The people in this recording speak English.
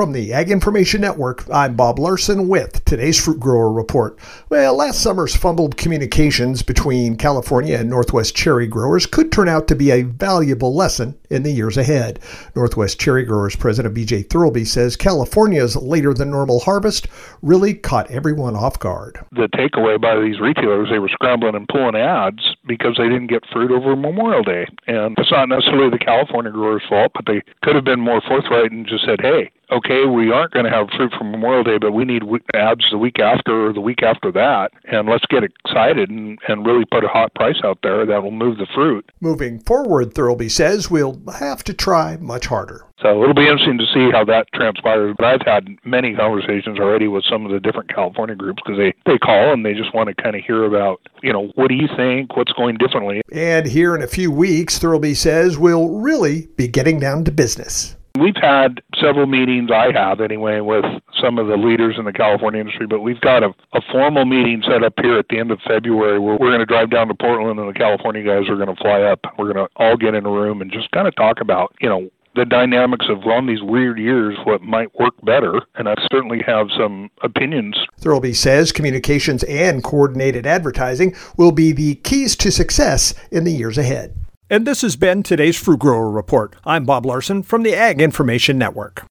From the Ag Information Network, I'm Bob Larson with today's Fruit Grower Report. Well, last summer's fumbled communications between California and Northwest cherry growers could turn out to be a valuable lesson in the years ahead. Northwest Cherry Growers President BJ Thurlby says California's later than normal harvest really caught everyone off guard. The takeaway by these retailers, they were scrambling and pulling ads because they didn't get fruit over Memorial Day. And it's not necessarily the California growers' fault, but they could have been more forthright and just said, hey, okay, we aren't going to have fruit for Memorial Day, but we need ads the week after or the week after that, and let's get excited and, and really put a hot price out there that will move the fruit. Moving forward, Thurlby says we'll have to try much harder. So it'll be interesting to see how that transpires. But I've had many conversations already with some of the different California groups because they, they call and they just want to kind of hear about, you know, what do you think? What's going differently? And here in a few weeks, Thurlby says we'll really be getting down to business. We've had several meetings, I have anyway, with some of the leaders in the California industry, but we've got a, a formal meeting set up here at the end of February where we're going to drive down to Portland and the California guys are going to fly up. We're going to all get in a room and just kind of talk about, you know, the dynamics of on these weird years what might work better. And i certainly have some opinions. Thurlby says communications and coordinated advertising will be the keys to success in the years ahead and this has been today's Fruit Grower Report. I'm Bob Larson from the Ag Information Network.